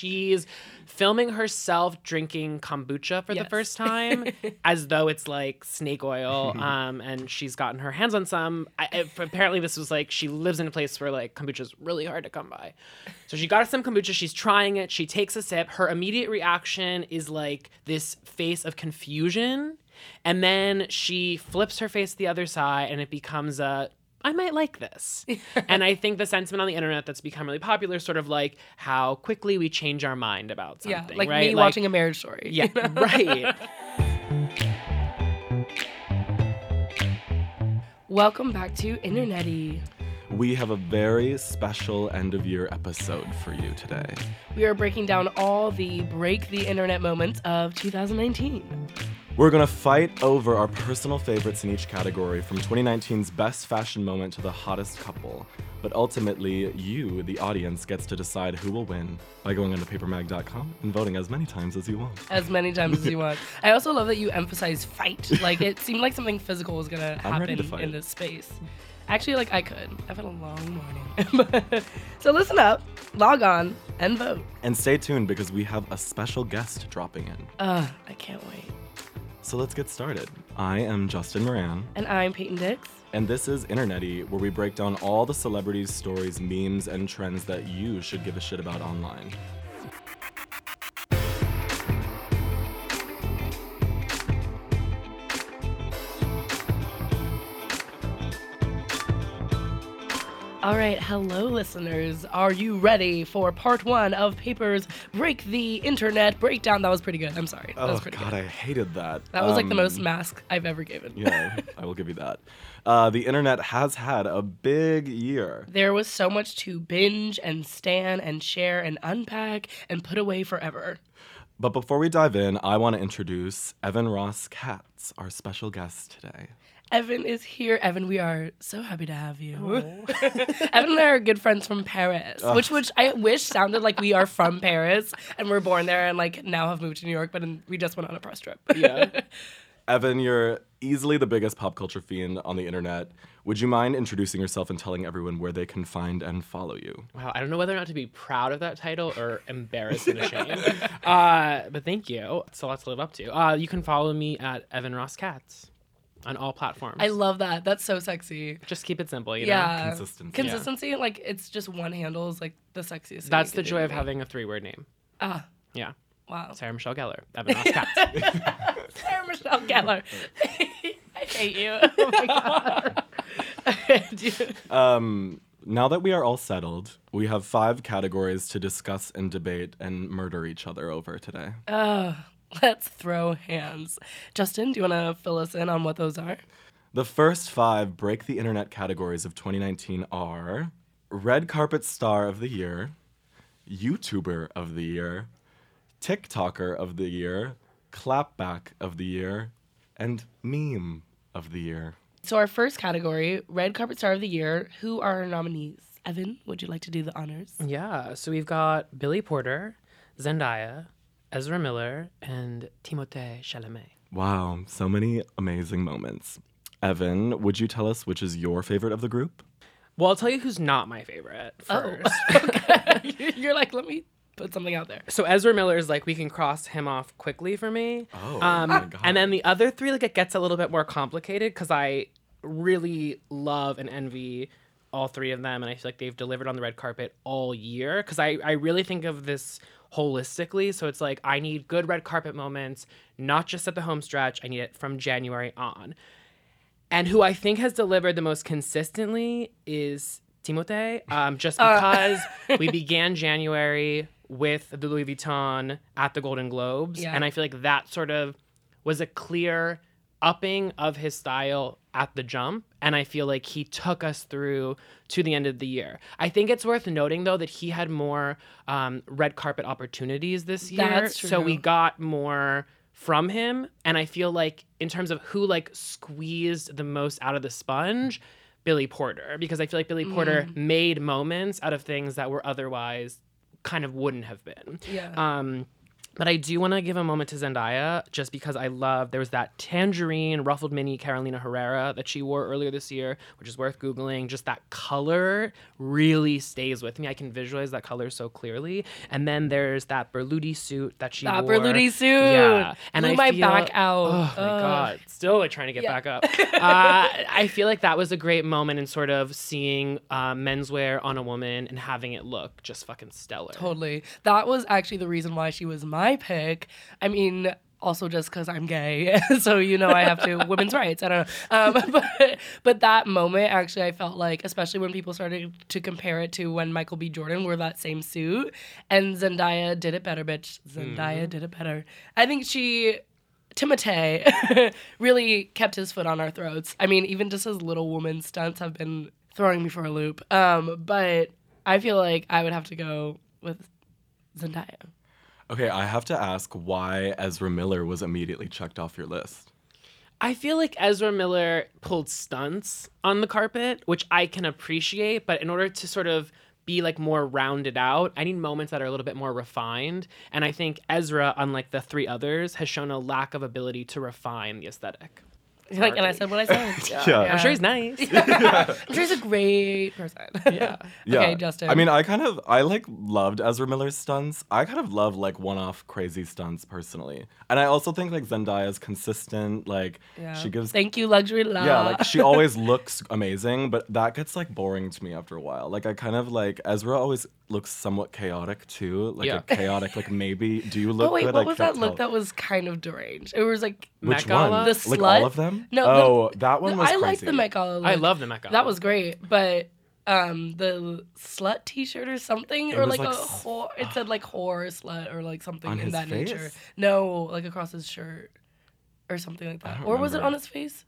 She's filming herself drinking kombucha for the first time, as though it's like snake oil. Um, and she's gotten her hands on some. I, I- apparently, this was like she lives in a place where like kombucha is really hard to come by. So she got some kombucha. She's trying it. She takes a sip. Her immediate reaction is like this face of confusion, and then she flips her face the other side, and it becomes a I might like this. and I think the sentiment on the internet that's become really popular is sort of like how quickly we change our mind about something. Yeah, like right? me watching a marriage story. Yeah, right. Welcome back to Internety. We have a very special end of year episode for you today. We are breaking down all the break the internet moments of 2019. We're gonna fight over our personal favorites in each category from 2019's best fashion moment to the hottest couple. But ultimately, you, the audience, gets to decide who will win by going onto papermag.com and voting as many times as you want. As many times as you want. I also love that you emphasize fight. Like it seemed like something physical was gonna happen in this space. Actually, like I could. I've had a long morning. so listen up, log on, and vote. And stay tuned because we have a special guest dropping in. Uh, I can't wait. So let's get started. I am Justin Moran, And I'm Peyton Dix. and this is Internety, where we break down all the celebrities, stories, memes, and trends that you should give a shit about online. All right, hello, listeners. Are you ready for part one of Paper's Break the Internet Breakdown? That was pretty good. I'm sorry. That Oh was pretty God, good. I hated that. That was like the most Um, mask I've ever given. yeah, I will give you that. Uh, the internet has had a big year. There was so much to binge and stan and share and unpack and put away forever. But before we dive in, I want to introduce Evan Ross Katz, our special guest today. Evan is here. Evan, we are so happy to have you. Evan and I are good friends from Paris, which which I wish sounded like we are from Paris and we're born there and like now have moved to New York, but in, we just went on a press trip. Yeah. Evan, you're easily the biggest pop culture fiend on the internet. Would you mind introducing yourself and telling everyone where they can find and follow you? Wow, I don't know whether or not to be proud of that title or embarrassed and ashamed. uh, but thank you. It's a lot to live up to. Uh, you can follow me at Evan Ross Katz on all platforms. I love that. That's so sexy. Just keep it simple, you know? Yeah. Consistency. Consistency, like it's just one handle is like the sexiest. That's you the joy of me. having a three word name. Ah, Yeah. wow. Sarah Michelle Gellar, Evan Ross Katz. Sarah Michelle Gellar. I hate you. Oh my god. Um, now that we are all settled, we have five categories to discuss and debate and murder each other over today. Uh, let's throw hands. Justin, do you want to fill us in on what those are? The first five break the internet categories of 2019 are Red Carpet Star of the Year, YouTuber of the Year, TikToker of the Year, Clapback of the Year, and Meme of the Year. So our first category, Red Carpet Star of the Year. Who are our nominees? Evan, would you like to do the honors? yeah. So we've got Billy Porter, Zendaya, Ezra Miller, and Timothée Chalamet. Wow, so many amazing moments. Evan, would you tell us which is your favorite of the group? Well, I'll tell you who's not my favorite first. okay. You're like, let me put something out there. So Ezra Miller is like we can cross him off quickly for me. Oh, um, my God. and then the other three like it gets a little bit more complicated because I really love and envy all three of them, and I feel like they've delivered on the red carpet all year. Because I I really think of this holistically. So it's like I need good red carpet moments, not just at the home stretch. I need it from January on. And who I think has delivered the most consistently is Timothée, um, just because we began January with the Louis Vuitton at the Golden Globes. Yeah. And I feel like that sort of was a clear upping of his style at the jump. And I feel like he took us through to the end of the year. I think it's worth noting, though, that he had more um, red carpet opportunities this year. That's So we got more from him and i feel like in terms of who like squeezed the most out of the sponge billy porter because i feel like billy porter Mm. made moments out of things that were otherwise kind of wouldn't have been Yeah. um But I do want to give a moment to Zendaya just because I love there was that tangerine ruffled mini Carolina Herrera that she wore earlier this year, which is worth googling. Just that color really stays with me. I can visualize that color so clearly. And then there's that Berluti suit that she That wore. Berluti suit. Yeah, and Blew I my feel- back out. Oh my god, still like trying to get Yeah. back up. uh, I feel like that was a great moment in sort of seeing uh, menswear on a woman and having it look just fucking stellar. Totally. That was actually the reason why she was my pick. I mean, also just because I'm gay, so you know I have to women's rights. I don't know, um, but but that moment actually I felt like, especially when people started to compare it to when Michael B. Jordan wore that same suit, and Zendaya did it better, bitch. Zendaya did it better. I think she. Timothée really kept his foot on our throats. I mean, even just his little woman stunts have been throwing me for a loop. Um, but I feel like I would have to go with Zendaya. Okay, I have to ask why Ezra Miller was immediately checked off your list. I feel like Ezra Miller pulled stunts on the carpet, which I can appreciate, but in order to sort of be like more rounded out, I need moments that are a little bit more refined. And I think Ezra, unlike the three others, has shown a lack of ability to refine the aesthetic. Like, and I said what I said. Yeah. I'm sure he's nice. I'm sure he's a great person. Yeah. Yeah. Okay, Justin. I mean, I kind of I like loved Ezra Miller's stunts. I kind of love like one-off crazy stunts personally. And I also think like Zendaya's consistent, like Yeah. she gives Thank you, luxury love. Yeah, like she always looks amazing, but that gets like boring to me after a while. Like I kind of like Ezra always looks somewhat chaotic too. Like Yeah. a chaotic like maybe do you look Oh wait, good? what I was that can't look that was kind of deranged? It was like Which Met Gala? one? The like slut? all of them? No, the- Oh, that one was I like the Met Gala. Look. I love the Met Gala. That was great, but um the slut T-shirt or something, It or like, like a s- whore. It said like whore slut or like something in his that nature. No, like across his shirt or something like that. don't Or was it on his face?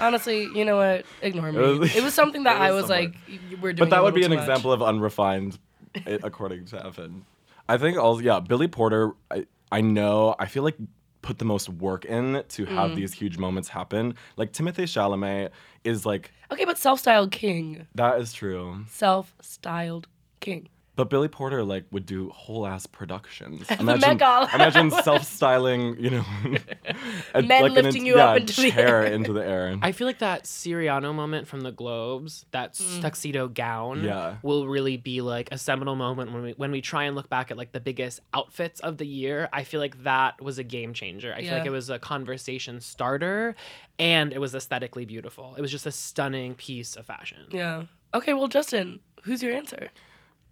Honestly, you know what? Ignore me. It was- It was something that it I was was somewhere. like, y- y- we're doing. But that a would be an much. example of unrefined, i- according to Evan. I think also, yeah, Billy Porter. I, I know. I feel like put the most work in to have Mm. these huge moments happen. Like Timothy Chalamet is like Okay, but self-styled king, that is true. self-styled king. But Billy Porter like would do whole ass productions. Imagine, imagine self styling, you know, a- Men like lifting en- you yeah, up into the air. into the air. I feel like that Siriano moment from the Globes, that Mm. tuxedo gown, Yeah. will really be like a seminal moment when we when we try and look back at like the biggest outfits of the year. I feel like that was a game changer. I feel like it was a conversation starter, and it was aesthetically beautiful. It was just a stunning piece of fashion. Yeah. Okay, well, Justin, who's your answer?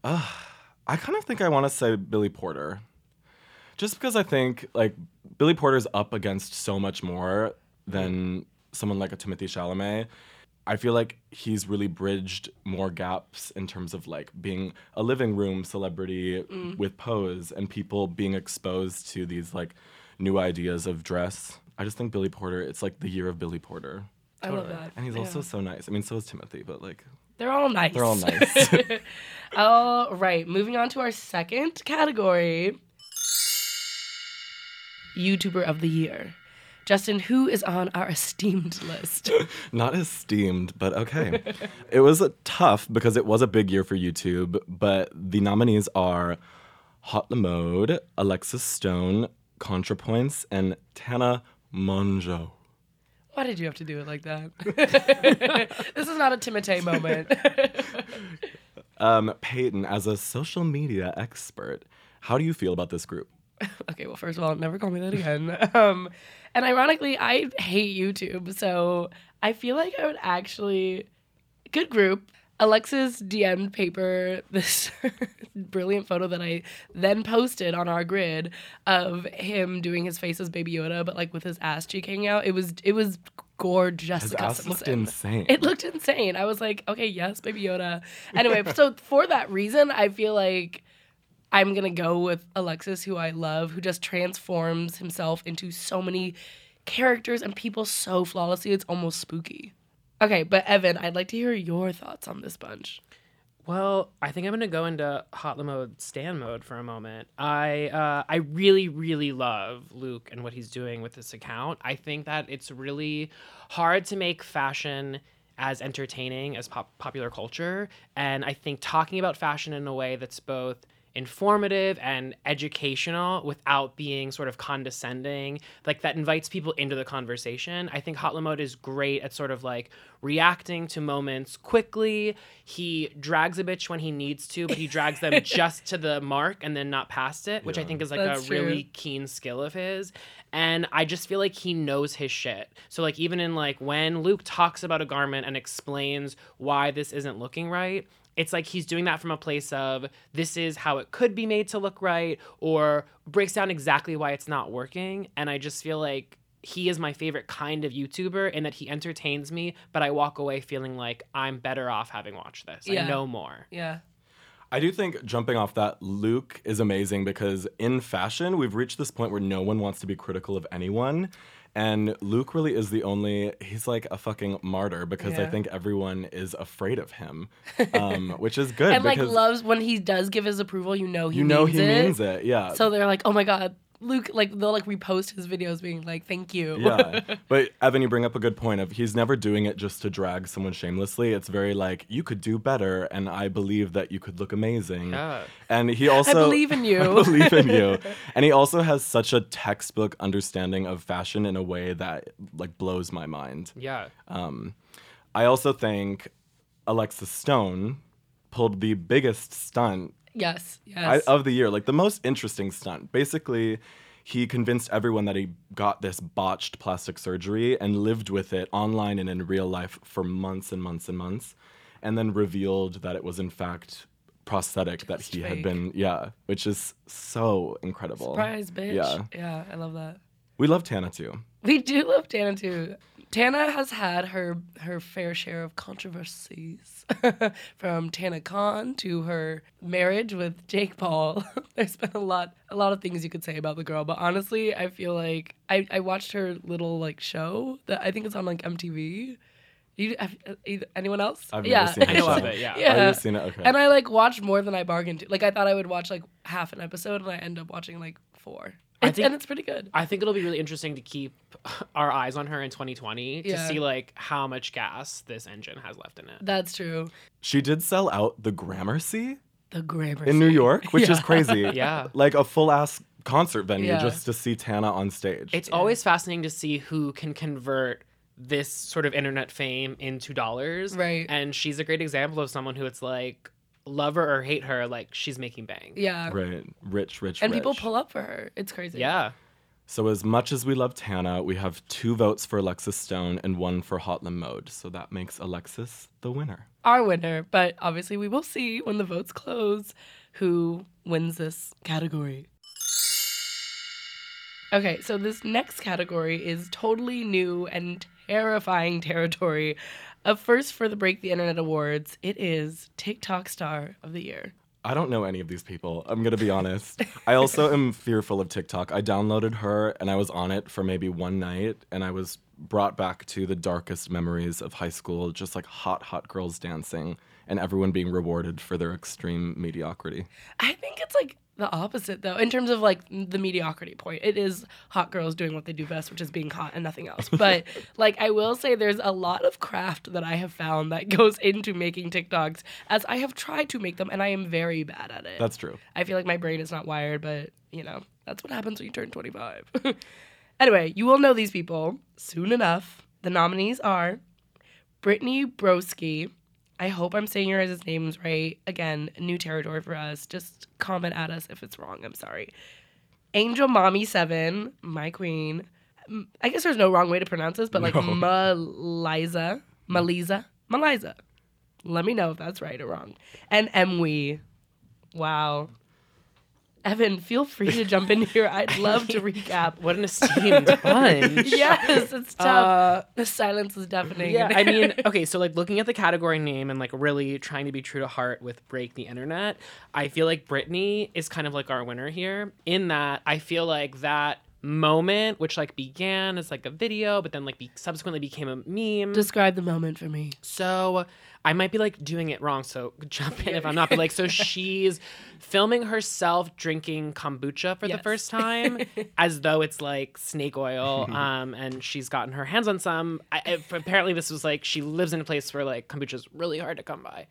I kind of think I want to say Billy Porter. Just because I think like Billy Porter's up against so much more than someone like a Timothy Chalamet. I feel like he's really bridged more gaps in terms of like being a living room celebrity mm. with pose and people being exposed to these like new ideas of dress. I just think Billy Porter, it's like the year of Billy Porter. I love that. And he's Yeah. also so nice. I mean, so is Timothy, but like They're all nice. They're all nice. all right, moving on to our second category YouTuber of the Year. Justin, who is on our esteemed list? Not esteemed, but okay. it was tough because it was a big year for YouTube, but the nominees are Haute Le Mode, Alexis Stone, ContraPoints, and Tana Mongeau. Why did you have to do it like that? this is not a Timothée moment. Um, Peyton, as a social media expert, how do you feel about this group? okay, well, first of all, never call me that again. Um, and ironically, I hate YouTube, so I feel like I would actually good group. Alexis DM'd paper this brilliant photo that I then posted on our grid of him doing his face as Baby Yoda, but like with his ass cheek hanging out. It was it was gorgeous. His ass looked insane. It looked insane. I was like, okay, yes, Baby Yoda. Anyway, so for that reason, I feel like I'm gonna go with Alexis, who I love, who just transforms himself into so many characters and people so flawlessly. It's almost spooky. Okay, but Evan, I'd like to hear your thoughts on this bunch. Well, I think I'm gonna go into hot mode stand mode for a moment. I uh, I really really love Luke and what he's doing with this account. I think that it's really hard to make fashion as entertaining as pop- popular culture, and I think talking about fashion in a way that's both informative and educational without being sort of condescending like that invites people into the conversation. I think hot mode is great at sort of like reacting to moments quickly. He drags a bitch when he needs to but he drags them just to the mark and then not past it which i think is like That's a true. really keen skill of his. And i just feel like he knows his shit. So like even in like when luke talks about a garment and explains why this isn't looking right it's like he's doing that from a place of this is how it could be made to look right or breaks down exactly why it's not working and i just feel like he is my favorite kind of youtuber in that he entertains me but i walk away feeling like i'm better off having watched this Yeah. i know more Yeah. I do think jumping off that, Luke is amazing because in fashion, we've reached this point where no one wants to be critical of anyone. And Luke really is the only, he's like a fucking martyr because I think everyone is afraid of him, um, which is good And like loves when he does give his approval, you know he you know he it. means it. Yeah. So they're like, oh my god, Luke. Like they'll like repost his videos, being like, thank you. yeah. But Evan, you bring up a good point of he's never doing it just to drag someone shamelessly. It's very like you could do better, and I believe that you could look amazing. Yeah. And he also I believe in you. I believe in you. And he also has such a textbook understanding of fashion in a way that like blows my mind. yeah Um, I also think Alexis Stone pulled the biggest stunt yes. Yes. I, of the year, like the most interesting stunt. Basically, he convinced everyone that he got this botched plastic surgery and lived with it online and in real life for months and months and months, and then revealed that it was in fact prosthetic that Just he had been, yeah, which is so incredible. Surprise, bitch. Yeah. Yeah, I love that. We love Tana too. We do love Tana too. Tana has had her her fair share of controversies, from TanaCon to her marriage with Jake Paul. There's been a lot a lot of things you could say about the girl, but honestly, I feel like I, I watched her little like show that I think it's on like MTV. You, have, uh, either- anyone else? I've yeah. never seen I know show. of it, yeah. Yeah. You've seen it? Okay. And I like watched more than I bargained to. Like I thought I would watch like half an episode, and I end up watching like four. I It's, think- and it's pretty good. I think it'll be really interesting to keep our eyes on her in 2020 to see like how much gas this engine has left in it. That's true. she did sell out the Gramercy The grammar in New York, which is crazy. Yeah. Like a full ass concert venue Yeah. just to see Tana on stage. It's always fascinating to see who can convert this sort of internet fame into dollars. Right. And she's a great example of someone who it's like love her or hate her, like she's making bang. Yeah. right. Rich, rich, And rich. people pull up for her. It's crazy. Yeah. So as much as we love Tana, we have two votes for Alexis Stone and one for Haute Le Mode. So that makes Alexis the winner. Our winner. But obviously, we will see when the votes close who wins this category. Okay, so this next category is totally new and terrifying territory. A first for the Break the Internet Awards. It is TikTok Star of the Year. I don't know any of these people. I'm going to be honest. I also am fearful of TikTok. I downloaded her and I was on it for maybe one night and I was brought back to the darkest memories of high school, just like hot, hot girls dancing and everyone being rewarded for their extreme mediocrity. I think it's like the opposite though, in terms of like the mediocrity point. It is hot girls doing what they do best, which is being hot and nothing else. But like I will say there's a lot of craft that I have found that goes into making TikToks as I have tried to make them and I am very bad at it. That's true. I feel like my brain is not wired, but you know, that's what happens when you turn 25. anyway, you will know these people soon enough. The nominees are Brittany Broski. I hope I'm saying your guys' names right. Again, new territory for us. Just comment at us if it's wrong. I'm sorry. Angel Mommy 7, my queen. I guess there's no wrong way to pronounce this, but like No. Maliza. Maliza. Maliza. Let me know if that's right or wrong. And Emwe. Wow. Evan, feel free to jump in here. I'd love to recap. What an esteemed bunch. yes, it's tough. Uh, the silence is deafening. yeah, I mean, okay, so like looking at the category name and like really trying to be true to heart with Break the Internet, I feel like Brittany is kind of like our winner here in that I feel like that moment, which like began as like a video, but then like be- subsequently became a meme. Describe the moment for me. So I might be like doing it wrong, so jump in if I'm not. But like, so she's filming herself drinking kombucha for the first time, as though it's like snake oil. Um, and she's gotten her hands on some. I, I- apparently, this was like she lives in a place where like kombucha is really hard to come by.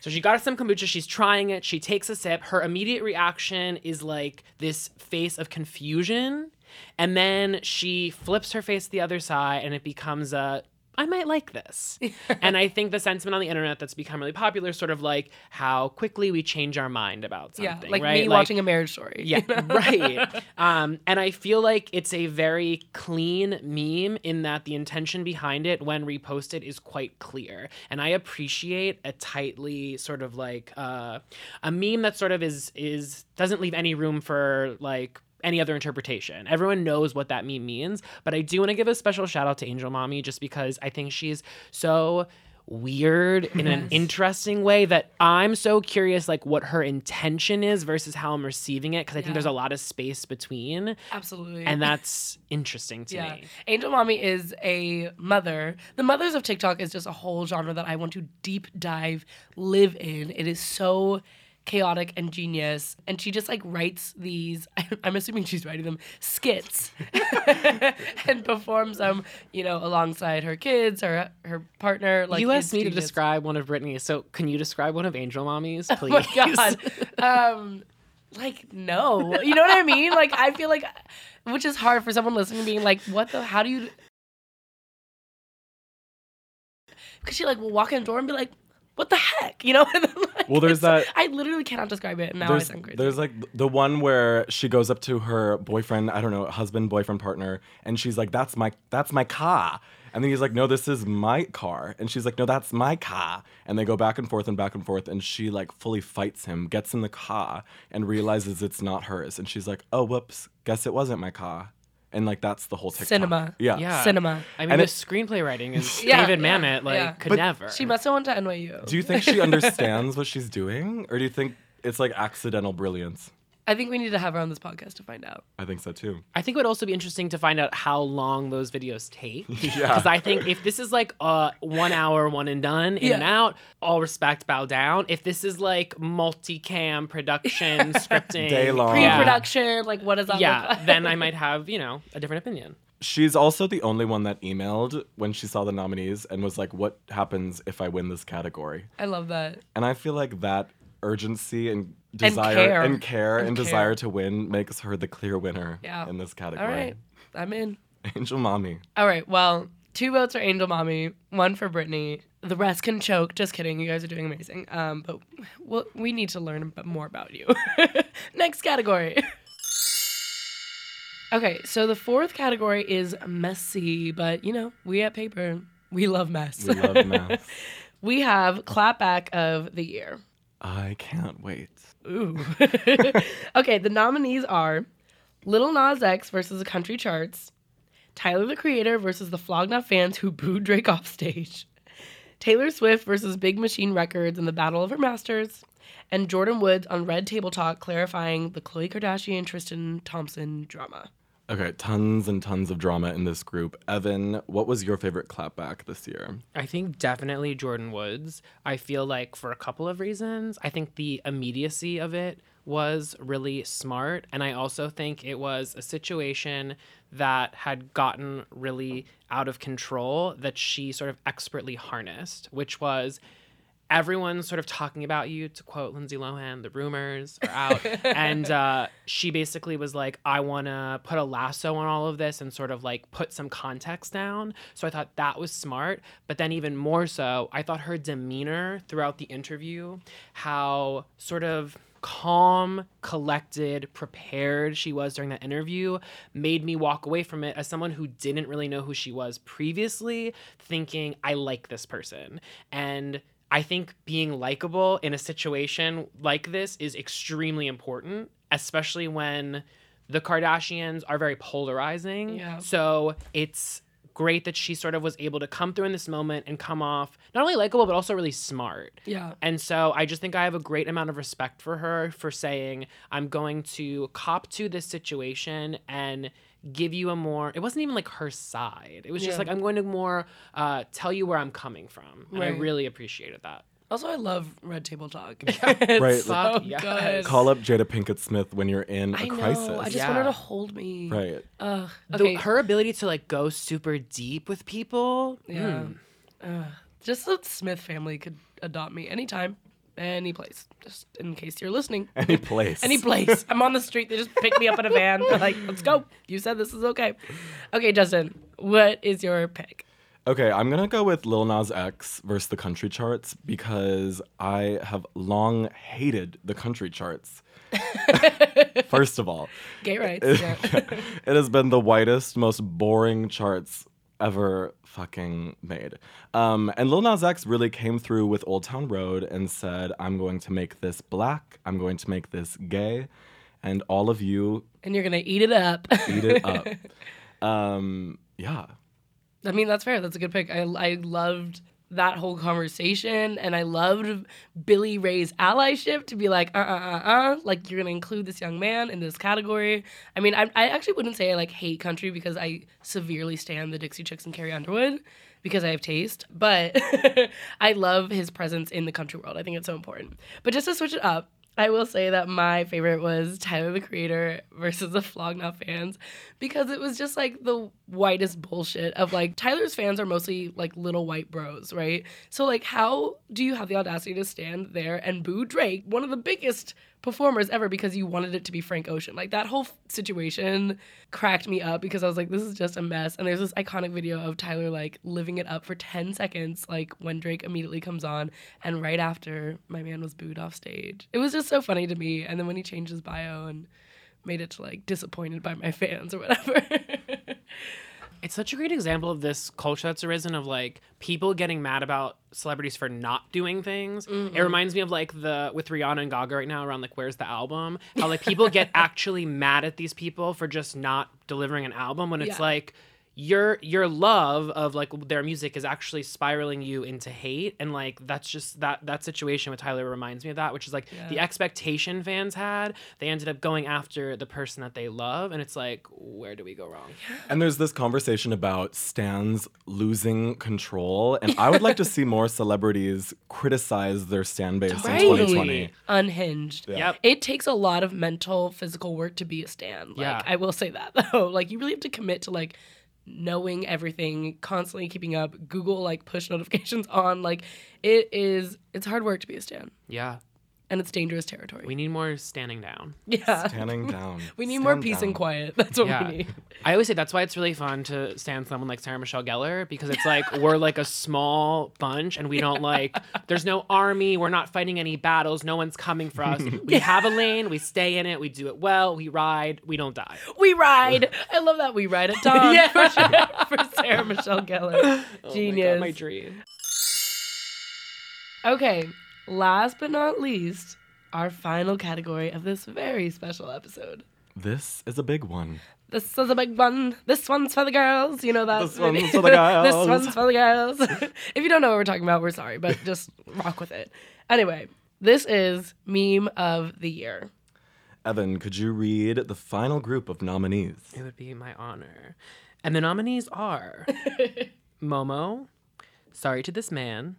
So she got some kombucha. She's trying it. She takes a sip. Her immediate reaction is like this face of confusion. And then she flips her face to the other side and it becomes a I might like this. and I think the sentiment on the internet that's become really popular is sort of like how quickly we change our mind about Yeah, something. like right? me watching a marriage story. Yeah, right. Um, and I feel like it's a very clean meme in that the intention behind it when reposted is quite clear. And I appreciate a tightly sort of like uh, a meme that sort of is is doesn't leave any room for like any other interpretation. Everyone knows what that meme means, but I do want to give a special shout out to Angel Mommy just because I think she's so weird in an interesting way that I'm so curious like what her intention is versus how I'm receiving it because I think there's a lot of space between Absolutely. and that's interesting to yeah. me. Angel Mommy is a mother. The mothers of TikTok is just a whole genre that I want to deep dive, live in. It is so chaotic and genius. And she just like writes these, I'm assuming she's writing them, skits and performs them, you know, alongside her kids or her partner. Like you asked me to describe one of Brittany's, so can you describe one of Angel Mommy's, please? Oh my god. um, like no, you know what I mean? Like I feel like, which is hard for someone listening, being like, "What the? How do you?" Because she like will walk in the door and be like, "What the heck?" You know? And then, like, Well, there's that- I literally cannot describe it, and now I sound crazy. there's like the one where she goes up to her boyfriend, I don't know, husband, boyfriend, partner, and she's like, "That's my that's my car," and then he's like, "No, this is my car," and she's like, "No, that's my car," and they go back and forth and back and forth, and she like fully fights him, gets in the car, and realizes it's not hers, and she's like, "Oh, whoops, guess it wasn't my car," and like that's the whole TikTok. Cinema. Yeah. Yeah. Cinema. I mean, And the it- screenplay writing is Yeah, David yeah, Mamet, like, yeah. could But never. She must have went to NYU. Do you think she understands what she's doing, or do you think it's like accidental brilliance? I think we need to have her on this podcast to find out. I think so too. I think it would also be interesting to find out how long those videos take. Yeah. Because I think if this is like uh one hour, one and done, in and out, all respect, bow down. If this is like multicam production, scripting, Day long. Pre-production, like what does that look yeah, like? then I might have you know a different opinion. She's also the only one that emailed when she saw the nominees and was like, "What happens if I win this category?" I love that. And I feel like that urgency and desire care. and care and, And care. desire to win makes her the clear winner Yeah. in this category. right, I'm in. Angel Mommy. All right. Well, two votes for Angel Mommy, one for Brittany. The rest can choke. Just kidding. You guys are doing amazing. Um, but we'll, we need to learn more about you. Next category. okay, so the fourth category is messy, but you know, we at Paper, we love mess. We love math. we have clapback of the year. I can't wait. Ooh. okay, the nominees are Lil Nas X versus the Country Charts, Tyler the Creator versus the Flog Gnaw fans who booed Drake off stage, Taylor Swift versus Big Machine Records in the Battle of Her Masters, and Jordyn Woods on Red Table Talk clarifying the Khloe Kardashian Tristan Thompson drama. Okay, tons and tons of drama in this group. Evan, what was your favorite clapback this year? I think definitely Jordyn Woods. I feel like for a couple of reasons. I think the immediacy of it was really smart. And I also think it was a situation that had gotten really out of control that she sort of expertly harnessed, which was everyone's sort of talking about you to quote lindsay lohan the rumors are out. And uh, she basically was like i want to put a lasso on all of this and sort of like put some context down. So i thought that was smart. But then even more so i thought her demeanor throughout the interview how sort of calm, collected, prepared she was during that interview made me walk away from it as someone who didn't really know who she was previously, thinking, I like this person. And I think being likable in a situation like this is extremely important, especially when the Kardashians are very polarizing. Yeah. So it's great that she sort of was able to come through in this moment and come off not only likable but also really smart. Yeah. And so I just think I have a great amount of respect for her for saying, I'm going to cop to this situation and give you a more, it wasn't even like her side. It was just Yeah. like, I'm going to more uh, tell you where I'm coming from. And I really appreciated that. Also, I love Red Table Talk. Right, so like- yes. good. Call up Jada Pinkett Smith when you're in a I know. crisis. I just Yeah. want her to hold me. right. Ugh. The- her ability to like go super deep with people. Yeah. mm. Ugh. just the Smith family could adopt me anytime, any place. Just in case you're listening. Any place. Any place. I'm on the street. They just pick me up in a van. They're like, let's go. You said this is okay. Okay, Justin, what is your pick? Okay, I'm gonna go with Lil Nas X versus the country charts because I have long hated the country charts. First of all, Gay rights. Yeah. it has been the whitest, most boring charts ever fucking made. Um, and Lil Nas X really came through with Old Town Road and said, I'm going to make this black, I'm going to make this gay, and all of you and you're going to eat it up. eat it up. um, yeah. I mean, that's fair. That's a good pick. I, I loved that whole conversation and I loved Billy Ray's allyship to be like, uh uh uh uh, like you're gonna include this young man in this category. I mean, I, I actually wouldn't say I like hate country because I severely stand the Dixie Chicks and Carrie Underwood because I have taste, but I love his presence in the country world. I think it's so important. But just to switch it up, I will say that my favorite was Tyler the Creator versus the Flog Gnaw fans because it was just like the whitest bullshit of like Tyler's fans are mostly like little white bros, right? So like how do you have the audacity to stand there and boo Drake, one of the biggest performers ever because you wanted it to be Frank Ocean. Like that whole situation cracked me up because I was like this is just a mess and there's this iconic video of Tyler like living it up for 10 seconds like when Drake immediately comes on and right after my man was booed off stage. It was just so funny to me and then when he changed his bio and made it to like disappointed by my fans or whatever. It's such a great example of this culture that's arisen of like people getting mad about celebrities for not doing things. Mm-hmm. It reminds me of like the with Rihanna and Gaga right now around like where's the album? How like people get actually mad at these people for just not delivering an album when it's Yeah. like your your love of like their music is actually spiraling you into hate and like that's just that that situation with Tyler reminds me of that which is like the expectation fans had they ended up going after the person that they love and it's like where do we go wrong And there's this conversation about stands losing control, and I would like to see more celebrities criticize their stand base in 2020. Unhinged. Yep. It takes a lot of mental, physical work to be a stan. Like, Yeah. I will say that though. Like you really have to commit to like knowing everything, constantly keeping up, Google like push notifications on. Like it is it's hard work to be a stan. yeah And it's dangerous territory. We need more standing down. yeah. Standing down. We need more peace down. and quiet. That's what Yeah. we need. I always say that's why it's really fun to stand someone like Sarah Michelle Gellar because it's like we're like a small bunch and we don't like there's no army, we're not fighting any battles, no one's coming for us. We have a lane, we stay in it, we do it well, we ride, we don't die. We ride. I love that we ride at dawn Yeah. for, sure. for Sarah Michelle Gellar. Oh Genius. my, God, my dream. Okay, last but not least, our final category of this very special episode. This is a big one. This is a big one. This one's for the girls. You know that. This one's for the girls. this one's for the girls. if you don't know what we're talking about, we're sorry, but just rock with it. Anyway, this is meme of the year. Evan, could you read the final group of nominees? It would be my honor. And the nominees are Momo, Sorry to This Man,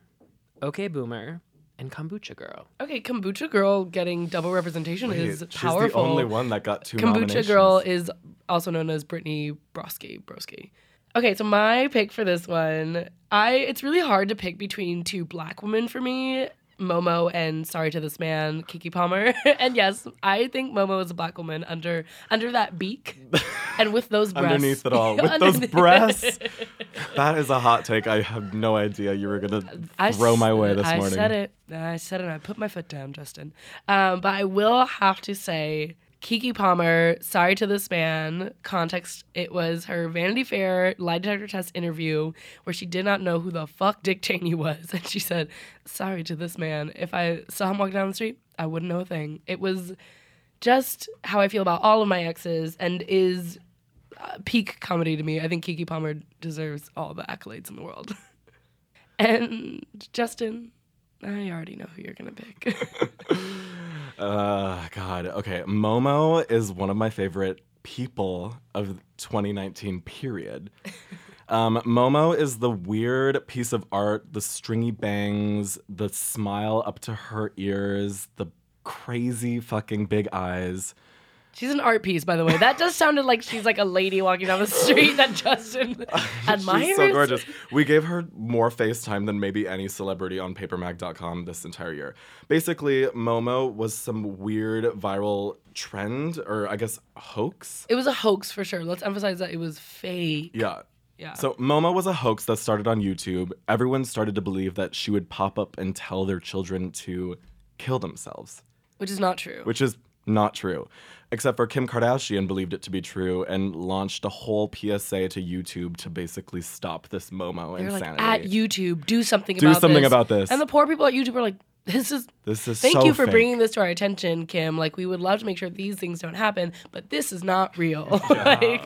Okay Boomer, and Kombucha Girl. Okay, Kombucha Girl getting double representation Wait, is she's powerful. the only one that got two Kombucha. Girl is also known as Brittany Broski. Broski. Okay, so my pick for this one, I it's really hard to pick between two black women for me. Momo and Sorry to This Man, Keke Palmer. and yes, I think Momo is a black woman under under that beak and with those breasts. Underneath it all, with those breasts. That is a hot take. I have no idea you were gonna I throw my way this I morning. I said it. I said it. I put my foot down, Justin. Um, but I will have to say, Keke Palmer. Sorry to this man. Context: It was her Vanity Fair lie detector test interview where she did not know who the fuck Dick Cheney was, and she said, "Sorry to this man. If I saw him walking down the street, I wouldn't know a thing." It was just how I feel about all of my exes, and is uh, peak comedy to me. I think Keke Palmer deserves all the accolades in the world. and Justin, I already know who you're gonna pick. Uh, God. Okay. Momo is one of my favorite people of 2019, period. Um, Momo is the weird piece of art, the stringy bangs, the smile up to her ears, the crazy fucking big eyes. She's an art piece, by the way. That just sounded like she's like a lady walking down the street that Justin admires. She's so gorgeous. We gave her more FaceTime than maybe any celebrity on papermag.com this entire year. Basically, Momo was some weird viral trend, or I guess hoax. It was a hoax for sure. Let's emphasize that it was fake. Yeah. Yeah. So Momo was a hoax that started on YouTube. Everyone started to believe that she would pop up and tell their children to kill themselves, Which is not true. which is not true. Except for Kim Kardashian believed it to be true and launched a whole PSA to YouTube to basically stop this Momo They're like insanity. at YouTube, do something Do about something this. about this. And the poor people at YouTube are like, this is this is Thank so you for fake. bringing this to our attention, Kim. Like, we would love to make sure these things don't happen, but this is not real. like,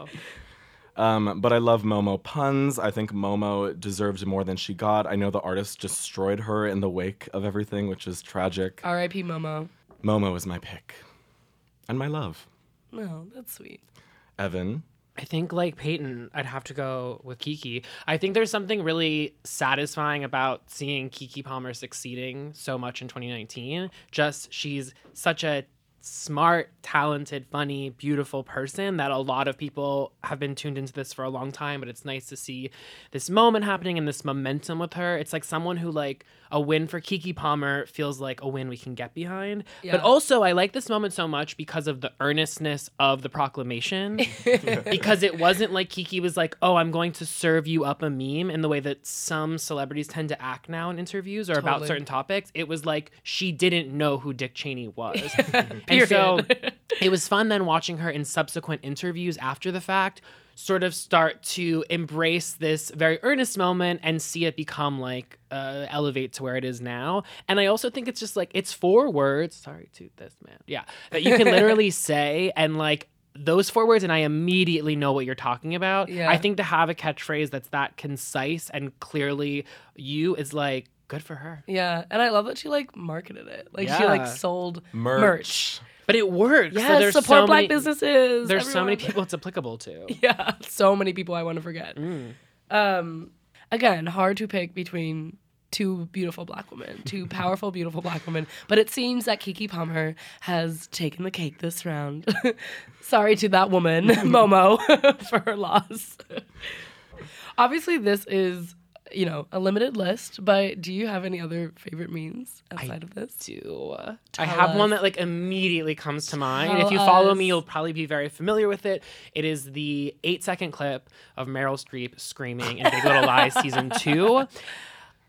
Um, but I love Momo puns. I think Momo deserved more than she got. I know the artist destroyed her in the wake of everything, which is tragic. R.I.P. Momo. Momo is my pick. And my love. No, that's sweet. Evan. I think like Peyton, I'd have to go with Keke. I think there's something really satisfying about seeing Keke Palmer succeeding so much in 2019. Just she's such a smart, talented, funny, beautiful person that a lot of people have been tuned into this for a long time, but it's nice to see this moment happening and this momentum with her. It's like someone who like a win for Keke Palmer feels like a win we can get behind. Yeah. But also I like this moment so much because of the earnestness of the proclamation because it wasn't like Keke was like, "Oh, I'm going to serve you up a meme" in the way that some celebrities tend to act now in interviews or about certain topics. It was like she didn't know who Dick Cheney was. Period. so it was fun then watching her in subsequent interviews after the fact sort of start to embrace this very earnest moment and see it become like uh, elevate to where it is now. And i also think it's just like it's four words. Sorry to this man. Yeah. That you can literally say and like those four words and i immediately know what you're talking about. Yeah. i think to have a catchphrase that's that concise and clearly you is like good for her Yeah, and I love that she like marketed it. Like she like Yeah. sold Merch. merch. but it works so Yes, there's support so black many, businesses. there's so many people it's applicable to Yeah, so many people I want to forget. Mm. Um, again, hard to pick between two beautiful black women, two powerful, beautiful black women. But it seems that Keke Palmer has taken the cake this round. Sorry to that woman, Momo, for her loss. Obviously, this is. You know, a limited list, but do you have any other favorite memes outside of this? do. I have one that like immediately comes to mind. Tell if you follow us. me, you'll probably be very familiar with it. It is the eight second clip of Meryl Streep screaming in Big Little Lies season two.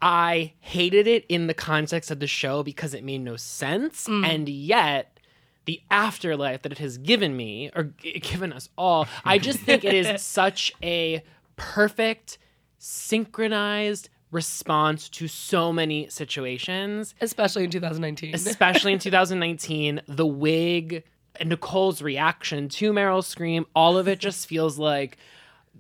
I hated it in the context of the show because it made no sense, Mm. and yet the afterlife that it has given me or g- given us all, I just think it is such a perfect, synchronized response to so many situations Especially in 2019. especially in 2019 the wig nicole's reaction to meryl's scream all of it just feels like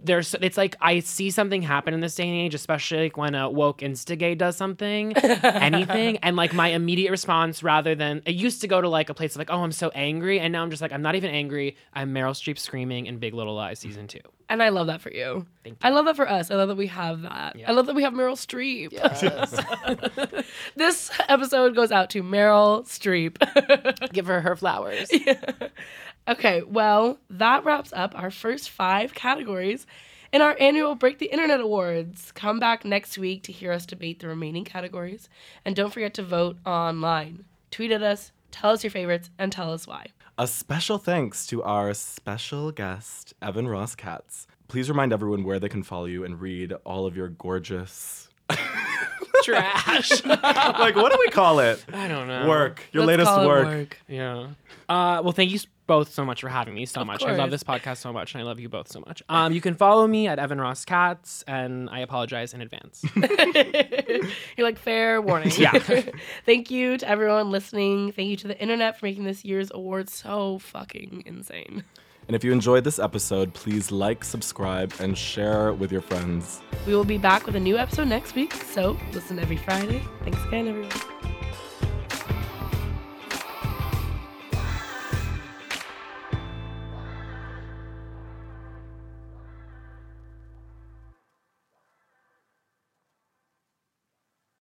there's it's like i see something happen in this day and age especially like when a woke instigate does something anything and like my immediate response rather than it used to go to like a place of like oh i'm so angry and now i'm just like i'm not even angry i'm meryl streep screaming in big little lies season two And I love that for you. Thank I love that for us. I love that we have that. I love that we have Meryl Streep. this episode goes out to Meryl Streep. give her her flowers okay, well, that wraps up our first five categories in our annual Break the Internet Awards. Come back next week to hear us debate the remaining categories. And don't forget to vote online. Tweet at us, tell us your favorites, and tell us why. A special thanks to our special guest, Evan Ross Katz. Please remind everyone where they can follow you and read all of your gorgeous. trash like, what do we call it? i don't know Work. Your Let's latest call it work. Yeah. Uh, well, thank you s- both so much for having me so much. I love this podcast so much, and I love you both so much. Um, you can follow me at Evan Ross Katz, and I apologize in advance. You're like, fair warning. Yeah. Thank you to everyone listening. Thank you to the internet for making this year's award so fucking insane. And if you enjoyed this episode, please like, subscribe, and share with your friends. We will be back with a new episode next week, so listen every Friday. Thanks again, everyone.